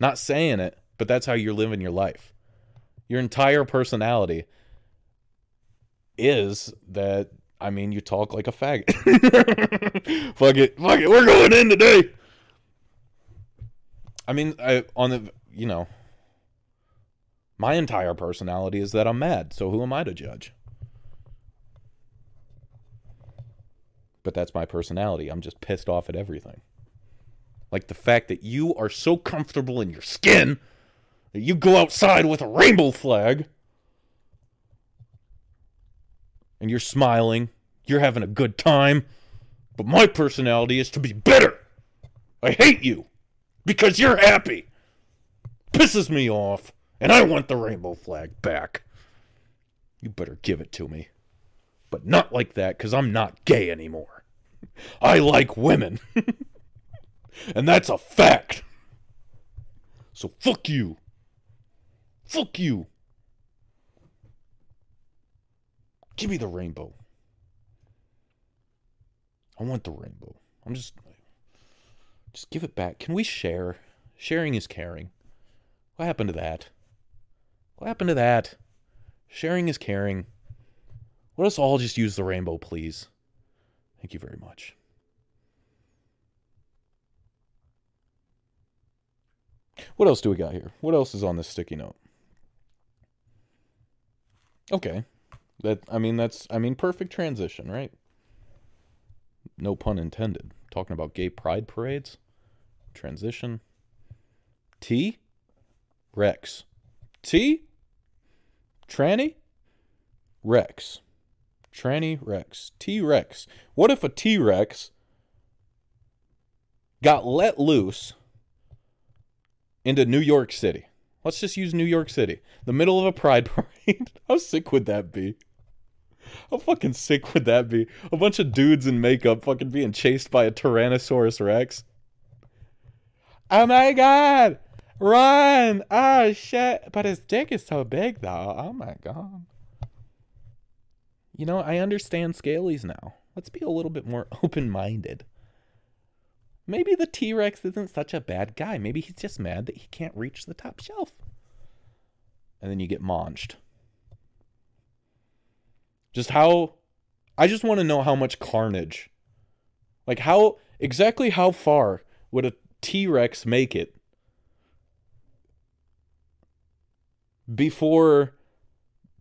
Not saying it, but that's how you're living your life. Your entire personality is that I mean you talk like a faggot. fuck it, fuck it, we're going in today. I mean, I on the you know, my entire personality is that I'm mad. So who am I to judge? But that's my personality. I'm just pissed off at everything. Like the fact that you are so comfortable in your skin that you go outside with a rainbow flag and you're smiling, you're having a good time. But my personality is to be bitter. I hate you because you're happy. Pisses me off, and I want the rainbow flag back. You better give it to me. But not like that, because I'm not gay anymore. I like women. and that's a fact. So fuck you. Fuck you. Give me the rainbow. I want the rainbow. I'm just just give it back. Can we share? Sharing is caring. What happened to that? What happened to that? Sharing is caring. Let us all just use the rainbow, please. Thank you very much. What else do we got here? What else is on this sticky note? Okay. That I mean that's I mean perfect transition, right? No pun intended. Talking about gay pride parades. Transition. T Rex. T Tranny Rex. Tranny Rex. T Rex. What if a T Rex got let loose into New York City? Let's just use New York City. The middle of a pride parade. How sick would that be? How fucking sick would that be? A bunch of dudes in makeup fucking being chased by a Tyrannosaurus Rex. Oh my god! Run! Oh shit! But his dick is so big though. Oh my god. You know, I understand scalies now. Let's be a little bit more open minded. Maybe the T Rex isn't such a bad guy. Maybe he's just mad that he can't reach the top shelf. And then you get maunched. Just how I just want to know how much carnage. Like how exactly how far would a T-Rex make it before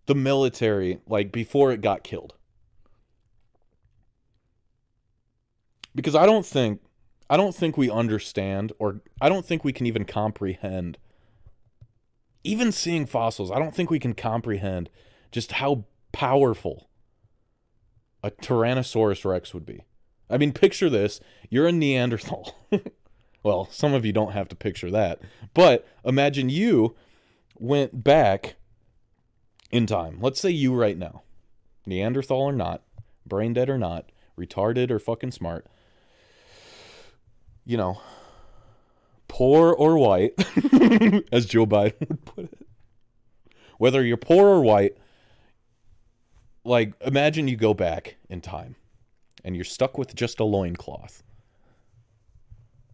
the military, like before it got killed? Because I don't think I don't think we understand or I don't think we can even comprehend even seeing fossils, I don't think we can comprehend just how powerful a Tyrannosaurus Rex would be. I mean, picture this you're a Neanderthal. well, some of you don't have to picture that, but imagine you went back in time. Let's say you right now, Neanderthal or not, brain dead or not, retarded or fucking smart, you know, poor or white, as Joe Biden would put it. Whether you're poor or white, like imagine you go back in time and you're stuck with just a loincloth.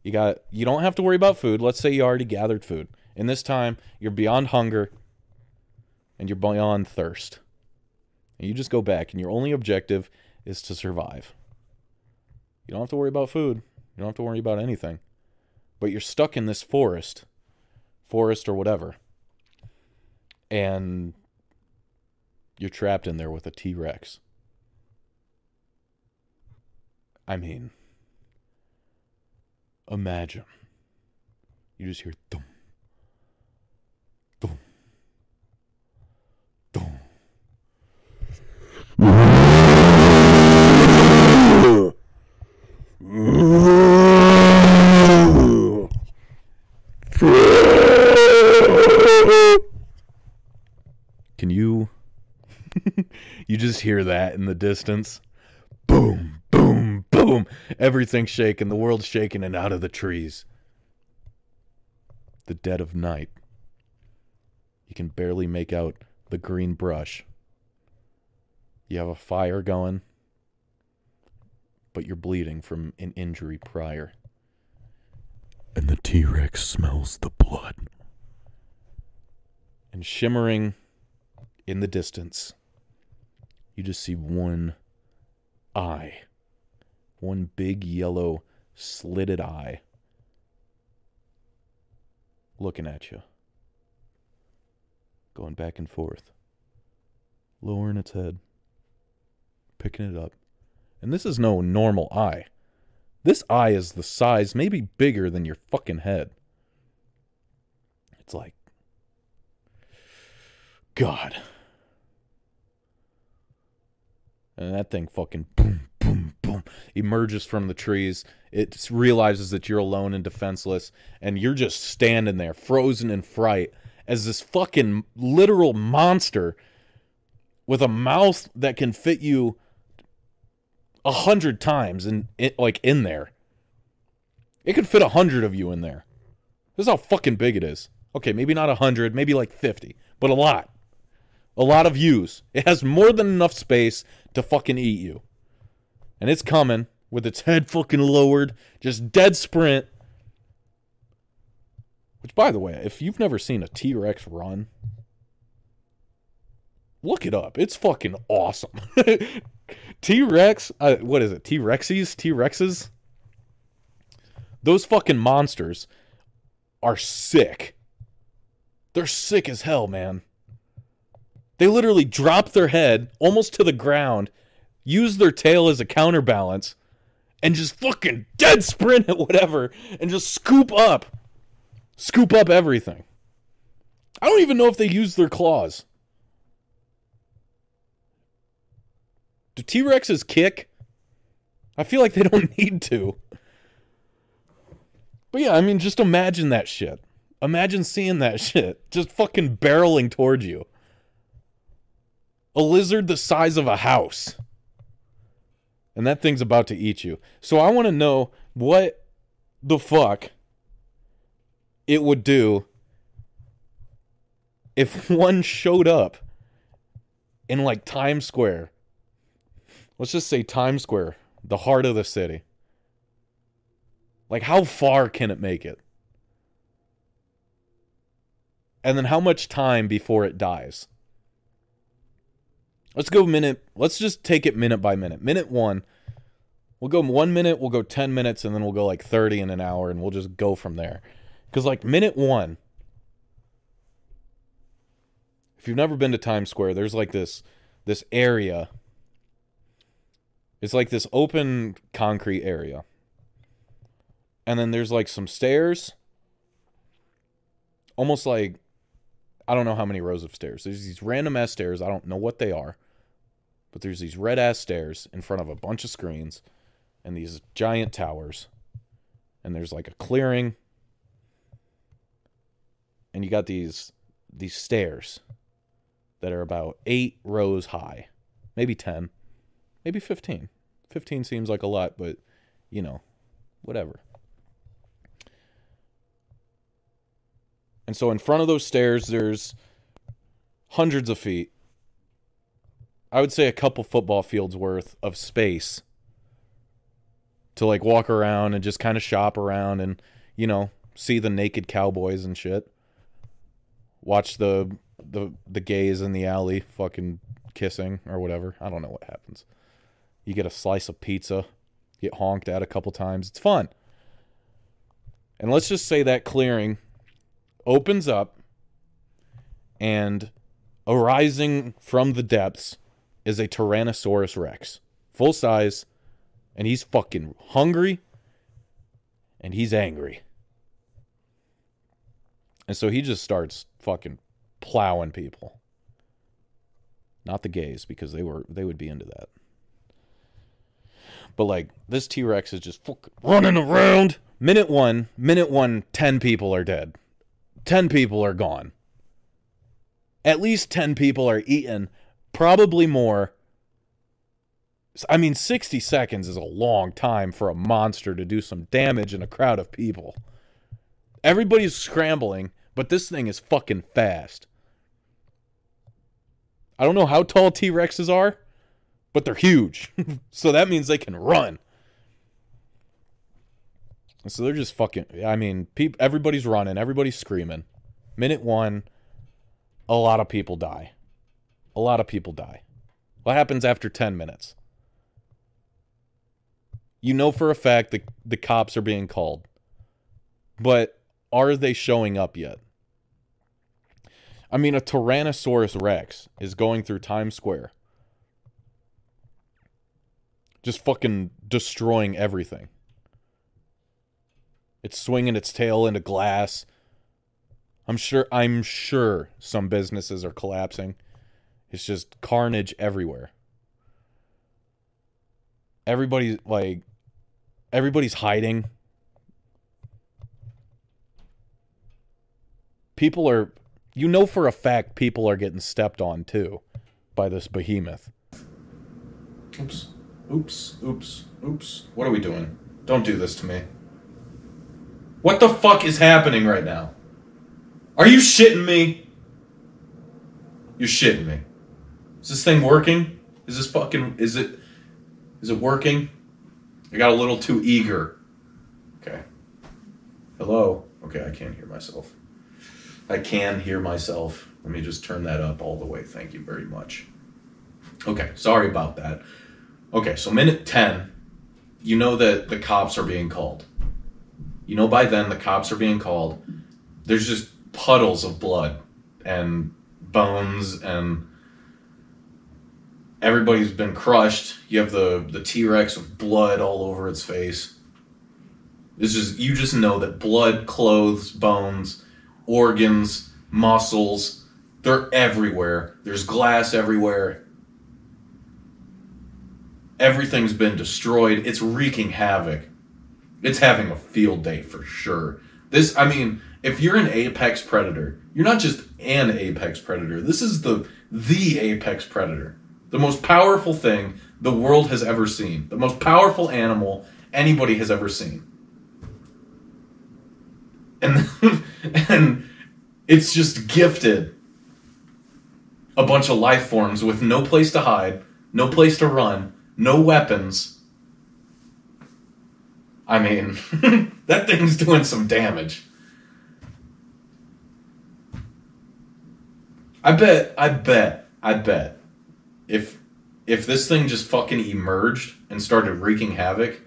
You got you don't have to worry about food. Let's say you already gathered food. In this time, you're beyond hunger and you're beyond thirst. And you just go back, and your only objective is to survive. You don't have to worry about food. You don't have to worry about anything. But you're stuck in this forest, forest or whatever. And you're trapped in there with a T Rex. I mean, imagine. You just hear thump, thump, thump. Can you you just hear that in the distance? Boom, boom, boom. Everything's shaking, the world's shaking and out of the trees. The dead of night. You can barely make out the green brush. You have a fire going, but you're bleeding from an injury prior. And the T Rex smells the blood. And shimmering in the distance, you just see one eye. One big yellow slitted eye looking at you. Going back and forth. Lowering its head. Picking it up. And this is no normal eye. This eye is the size, maybe bigger than your fucking head. It's like. God. And that thing fucking boom, boom, boom emerges from the trees. It realizes that you're alone and defenseless, and you're just standing there, frozen in fright, as this fucking literal monster with a mouth that can fit you a hundred times and like in there. It could fit a hundred of you in there. This is how fucking big it is. Okay, maybe not a hundred, maybe like fifty, but a lot. A lot of yous. It has more than enough space to fucking eat you. And it's coming with its head fucking lowered, just dead sprint. Which, by the way, if you've never seen a T Rex run, look it up. It's fucking awesome. T Rex, uh, what is it? T Rexies? T Rexes? Those fucking monsters are sick. They're sick as hell, man. They literally drop their head almost to the ground, use their tail as a counterbalance, and just fucking dead sprint at whatever and just scoop up. Scoop up everything. I don't even know if they use their claws. Do T Rexes kick? I feel like they don't need to. But yeah, I mean, just imagine that shit. Imagine seeing that shit just fucking barreling towards you. A lizard the size of a house. And that thing's about to eat you. So I want to know what the fuck it would do if one showed up in like Times Square. Let's just say Times Square, the heart of the city. Like, how far can it make it? And then how much time before it dies? Let's go minute. Let's just take it minute by minute. Minute one. We'll go one minute, we'll go 10 minutes, and then we'll go like 30 in an hour, and we'll just go from there. Because, like, minute one, if you've never been to Times Square, there's like this this area. It's like this open concrete area. And then there's like some stairs. Almost like I don't know how many rows of stairs. There's these random ass stairs. I don't know what they are. But there's these red ass stairs in front of a bunch of screens and these giant towers. And there's like a clearing. And you got these these stairs that are about 8 rows high. Maybe 10. Maybe 15. 15 seems like a lot, but you know, whatever. And so in front of those stairs, there's hundreds of feet. I would say a couple football fields worth of space to like walk around and just kind of shop around and, you know, see the naked cowboys and shit. Watch the the the gays in the alley fucking kissing or whatever. I don't know what happens. You get a slice of pizza, get honked at a couple times. It's fun. And let's just say that clearing opens up and arising from the depths is a Tyrannosaurus Rex, full size, and he's fucking hungry and he's angry. And so he just starts fucking plowing people. Not the gays because they were they would be into that. But like this T-Rex is just fucking running around. Minute 1, minute 1, 10 people are dead. 10 people are gone. At least 10 people are eaten, probably more. I mean, 60 seconds is a long time for a monster to do some damage in a crowd of people. Everybody's scrambling, but this thing is fucking fast. I don't know how tall T Rexes are, but they're huge. so that means they can run. So they're just fucking. I mean, peop, everybody's running, everybody's screaming. Minute one, a lot of people die. A lot of people die. What happens after 10 minutes? You know for a fact that the cops are being called. But are they showing up yet? I mean, a Tyrannosaurus Rex is going through Times Square. Just fucking destroying everything. It's swinging its tail into glass. I'm sure I'm sure some businesses are collapsing. It's just carnage everywhere. Everybody's like everybody's hiding. People are you know for a fact people are getting stepped on too by this behemoth. Oops. Oops. Oops. Oops. What are we doing? Don't do this to me. What the fuck is happening right now? Are you shitting me? You're shitting me. Is this thing working? Is this fucking is it is it working? I got a little too eager. Okay. Hello. Okay, I can't hear myself. I can hear myself. Let me just turn that up all the way. Thank you very much. Okay, sorry about that. Okay, so minute 10, you know that the cops are being called. You know by then the cops are being called. There's just puddles of blood and bones and everybody's been crushed. You have the the T-Rex with blood all over its face. This is you just know that blood clothes bones, organs, muscles, they're everywhere. There's glass everywhere. Everything's been destroyed. It's wreaking havoc. It's having a field day for sure. This I mean, if you're an apex predator, you're not just an apex predator. This is the the apex predator. The most powerful thing the world has ever seen. The most powerful animal anybody has ever seen. And and it's just gifted a bunch of life forms with no place to hide, no place to run, no weapons. I mean, that thing's doing some damage. I bet, I bet, I bet if if this thing just fucking emerged and started wreaking havoc,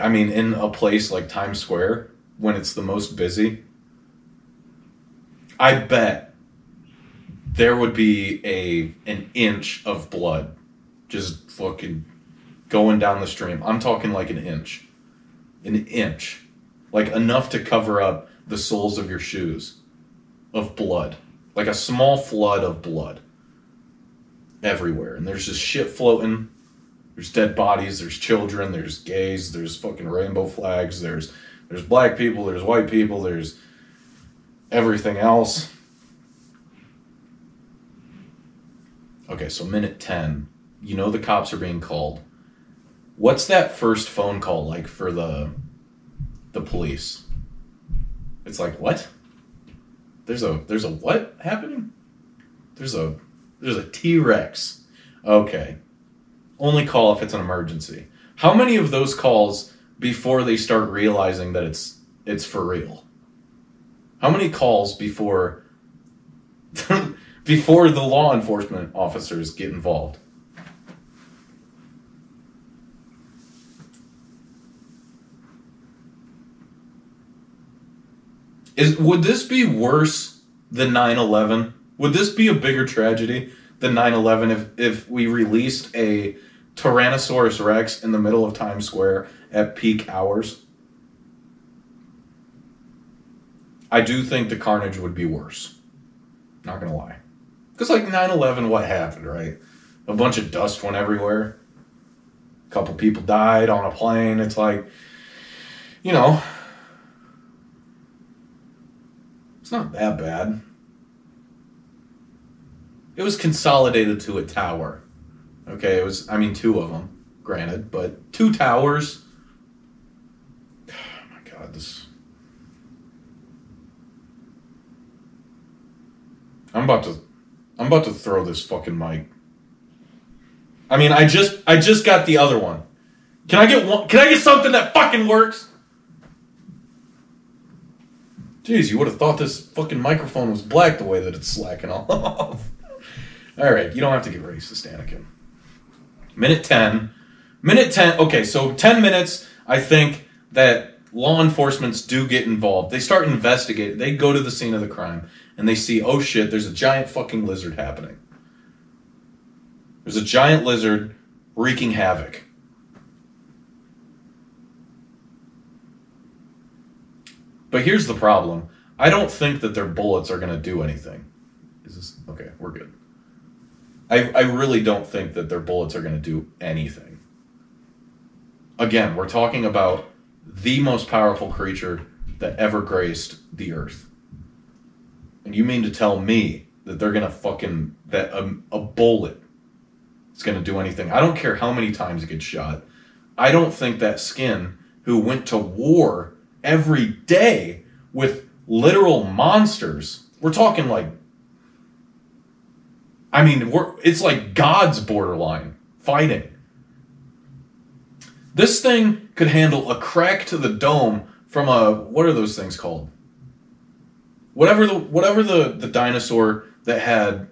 I mean, in a place like Times Square when it's the most busy, I bet there would be a an inch of blood just fucking going down the stream. I'm talking like an inch. An inch. Like enough to cover up the soles of your shoes of blood. Like a small flood of blood everywhere. And there's just shit floating. There's dead bodies, there's children, there's gays, there's fucking rainbow flags, there's there's black people, there's white people, there's everything else. Okay, so minute 10. You know the cops are being called. What's that first phone call like for the the police? It's like, "What?" There's a there's a what happening? There's a there's a T-Rex. Okay. Only call if it's an emergency. How many of those calls before they start realizing that it's it's for real? How many calls before before the law enforcement officers get involved. Is would this be worse than 9/11? Would this be a bigger tragedy than 9/11 if if we released a Tyrannosaurus Rex in the middle of Times Square at peak hours? I do think the carnage would be worse. Not gonna lie. Because, like 9 11, what happened, right? A bunch of dust went everywhere. A couple people died on a plane. It's like, you know, it's not that bad. It was consolidated to a tower. Okay, it was, I mean, two of them, granted, but two towers. Oh my god, this. I'm about to I'm about to throw this fucking mic. I mean, I just I just got the other one. Can I get one can I get something that fucking works? Jeez, you would have thought this fucking microphone was black the way that it's slacking off. All right, you don't have to get racist, Anikin. Minute 10. Minute 10. Okay, so 10 minutes, I think that law enforcements do get involved. They start investigating. They go to the scene of the crime and they see, oh shit, there's a giant fucking lizard happening. There's a giant lizard wreaking havoc. But here's the problem. I don't think that their bullets are going to do anything. Is this okay? We're good. I, I really don't think that their bullets are going to do anything. Again, we're talking about the most powerful creature that ever graced the earth. And you mean to tell me that they're gonna fucking that a, a bullet is gonna do anything? I don't care how many times it gets shot. I don't think that skin who went to war every day with literal monsters. We're talking like I mean, we're it's like God's borderline fighting. This thing could handle a crack to the dome from a what are those things called? Whatever the whatever the the dinosaur that had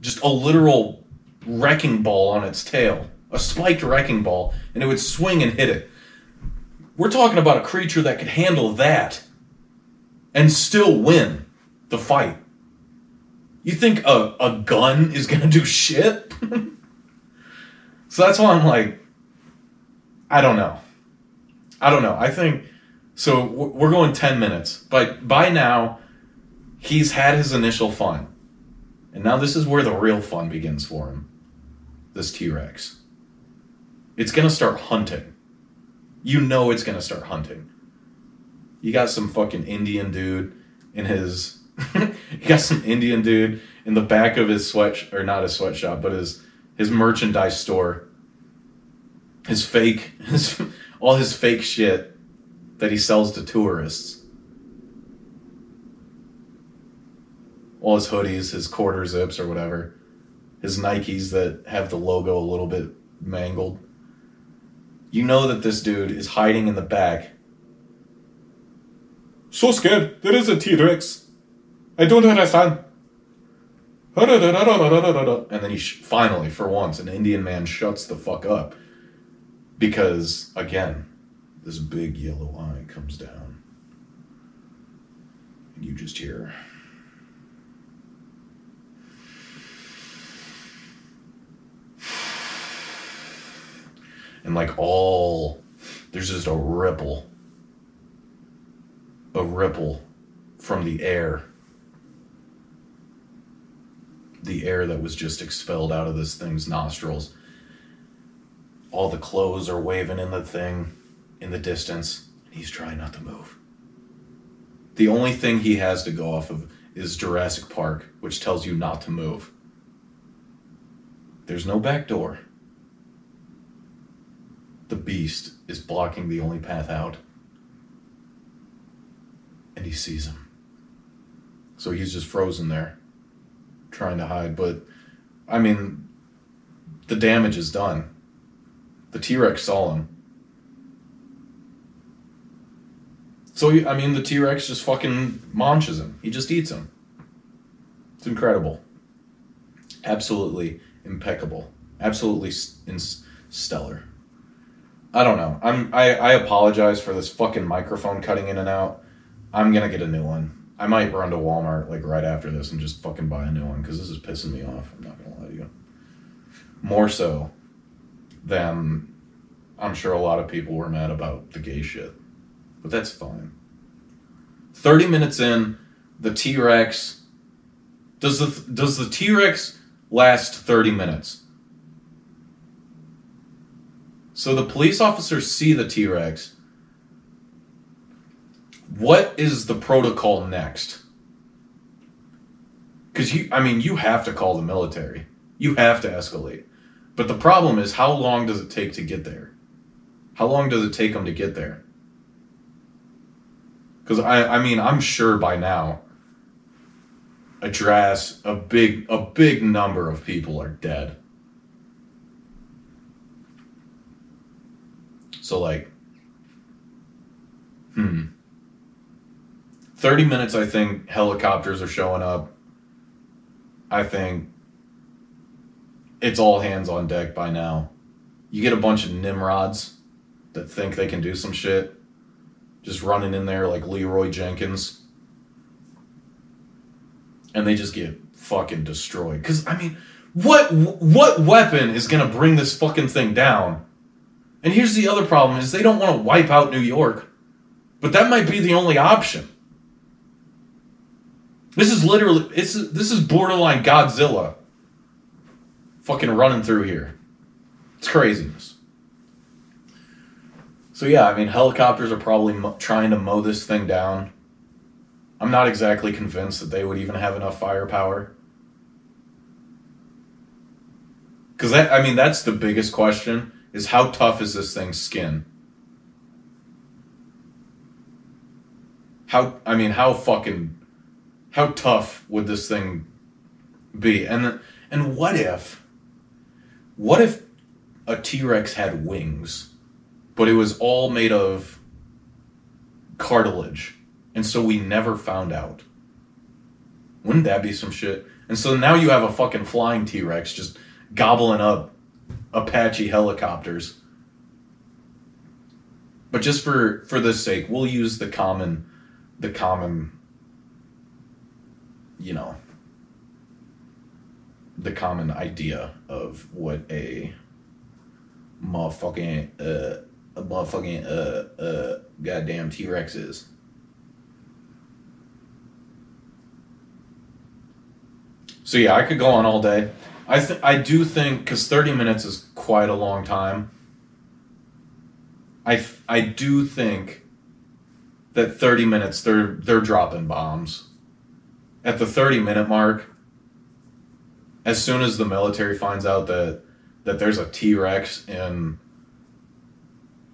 just a literal wrecking ball on its tail, a spiked wrecking ball, and it would swing and hit it. We're talking about a creature that could handle that and still win the fight. You think a, a gun is gonna do shit? so that's why I'm like, I don't know. I don't know. I think so. We're going ten minutes, but by now, he's had his initial fun, and now this is where the real fun begins for him. This T Rex. It's gonna start hunting. You know it's gonna start hunting. You got some fucking Indian dude in his. you got some Indian dude in the back of his sweat or not his sweatshop, but his his merchandise store. His fake his all his fake shit that he sells to tourists. All his hoodies, his quarter zips or whatever. His Nikes that have the logo a little bit mangled. You know that this dude is hiding in the back. So scared. There is a T Rex. I don't understand. And then he sh- finally, for once, an Indian man shuts the fuck up because again, this big yellow eye comes down, and you just hear. And like all, there's just a ripple, a ripple from the air. The air that was just expelled out of this thing's nostrils all the clothes are waving in the thing in the distance. And he's trying not to move. The only thing he has to go off of is Jurassic Park, which tells you not to move. There's no back door. The beast is blocking the only path out. And he sees him. So he's just frozen there, trying to hide. But, I mean, the damage is done the T Rex saw him. So, I mean, the T Rex just fucking munches him. He just eats him. It's incredible. absolutely impeccable, absolutely in- stellar. I don't know. I'm I, I apologize for this fucking microphone cutting in and out. I'm gonna get a new one. I might run to Walmart like right after this and just fucking buy a new one because this is pissing me off. I'm not gonna lie to you. More so than I'm sure a lot of people were mad about the gay shit, but that's fine. Thirty minutes in, the T Rex does the does the T Rex last thirty minutes? So the police officers see the T Rex. What is the protocol next? Because you, I mean, you have to call the military. You have to escalate. But the problem is, how long does it take to get there? How long does it take them to get there? Because I, I mean, I'm sure by now, a dress, a big, a big number of people are dead. So like, hmm. 30 minutes, I think helicopters are showing up. I think it's all hands on deck by now. You get a bunch of Nimrods that think they can do some shit, just running in there like Leeroy Jenkins. And they just get fucking destroyed. Cause I mean, what what weapon is gonna bring this fucking thing down? And here's the other problem is they don't want to wipe out New York. But that might be the only option. This is literally it's this is borderline Godzilla fucking running through here. It's craziness. So yeah, I mean helicopters are probably mo- trying to mow this thing down. I'm not exactly convinced that they would even have enough firepower. Cuz that I mean that's the biggest question is how tough is this thing's skin? How I mean, how fucking how tough would this thing be? And and what if what if a T-Rex had wings, but it was all made of cartilage, and so we never found out? Wouldn't that be some shit? And so now you have a fucking flying T-Rex just gobbling up Apache helicopters. But just for for this sake, we'll use the common the common you know the common idea of what a motherfucking uh a motherfucking uh uh goddamn T-Rex is. So yeah, I could go on all day. I th- I do think because thirty minutes is quite a long time. I th- I do think that thirty minutes they're they're dropping bombs. At the thirty minute mark, as soon as the military finds out that that there's a T Rex in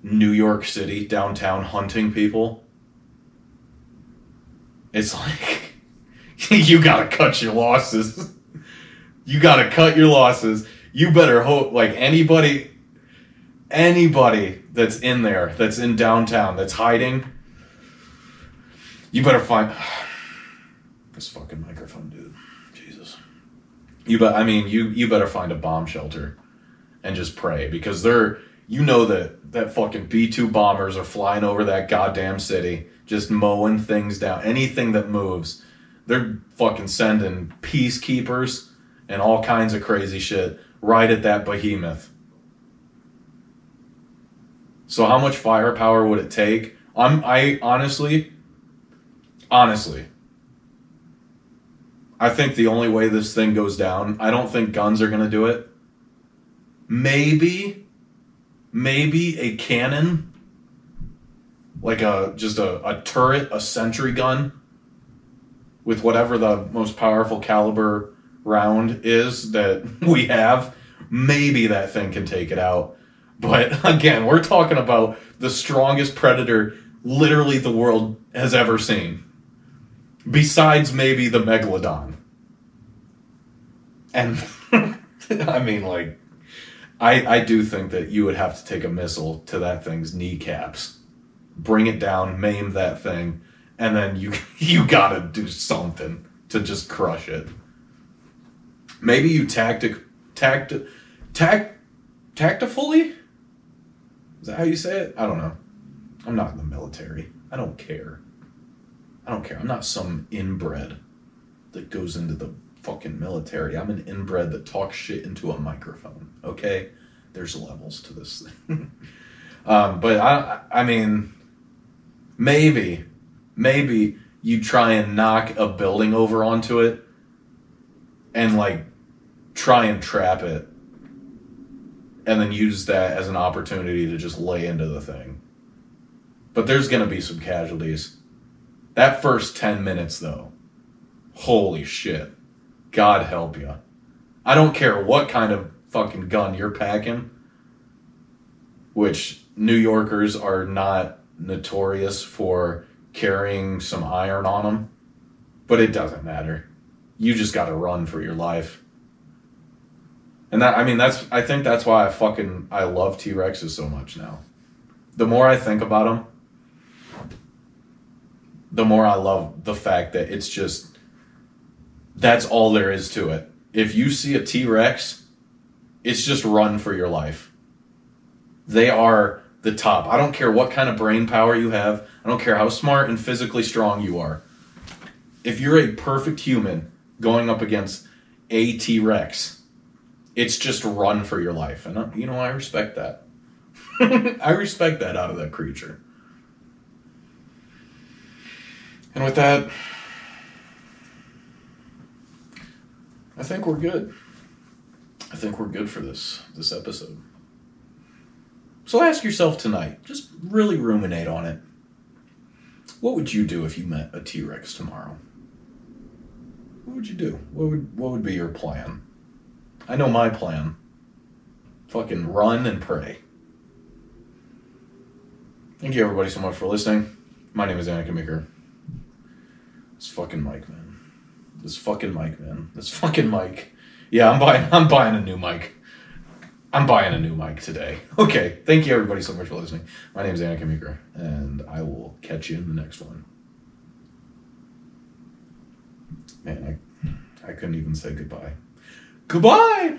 New York City downtown hunting people, it's like you gotta cut your losses you got to cut your losses. You better hope like anybody anybody that's in there, that's in downtown, that's hiding, you better find this fucking microphone, dude. Jesus. You but I mean, you you better find a bomb shelter and just pray because they're you know that that fucking B2 bombers are flying over that goddamn city just mowing things down. Anything that moves, they're fucking sending peacekeepers and all kinds of crazy shit right at that behemoth. So how much firepower would it take? I'm I honestly honestly I think the only way this thing goes down, I don't think guns are going to do it. Maybe maybe a cannon like a just a, a turret, a sentry gun with whatever the most powerful caliber round is that we have, maybe that thing can take it out. But again, we're talking about the strongest predator literally the world has ever seen. Besides maybe the megalodon. And I mean like I I do think that you would have to take a missile to that thing's kneecaps. Bring it down, maim that thing, and then you you got to do something to just crush it Maybe you tactic tact tact tactfully? Is that how you say it? I don't know. I'm not in the military. I don't care. I don't care. I'm not some inbred that goes into the fucking military. I'm an inbred that talks shit into a microphone. Okay? There's levels to this thing. um, but I I mean maybe maybe you try and knock a building over onto it and like try and trap it and then use that as an opportunity to just lay into the thing. But there's going to be some casualties. That first 10 minutes, though, holy shit. God help you. I don't care what kind of fucking gun you're packing, which New Yorkers are not notorious for carrying some iron on them, but it doesn't matter. You just got to run for your life. And that I mean that's I think that's why I fucking I love T-Rexes so much now. The more I think about them, the more I love the fact that it's just that's all there is to it. If you see a T-Rex, it's just run for your life. They are the top. I don't care what kind of brain power you have. I don't care how smart and physically strong you are. If you're a perfect human going up against a T-Rex, it's just run for your life. And, uh, you know, I respect that. I respect that out of that creature. And with that, I think we're good. I think we're good for this this episode. So ask yourself tonight, just really ruminate on it. What would you do if you met a T-Rex tomorrow? What would you do? What would what would be your plan? I know my plan. Fucking run and pray. Thank you everybody so much for listening. My name is Anikin Meeker. This fucking mic, man. This fucking mic, man. This fucking mic. Yeah, I'm buying I'm buying a new mic. I'm buying a new mic today. Okay, thank you everybody so much for listening. My name is Anikin Meeker, and I will catch you in the next one. Man, I, I couldn't even say goodbye. Goodbye!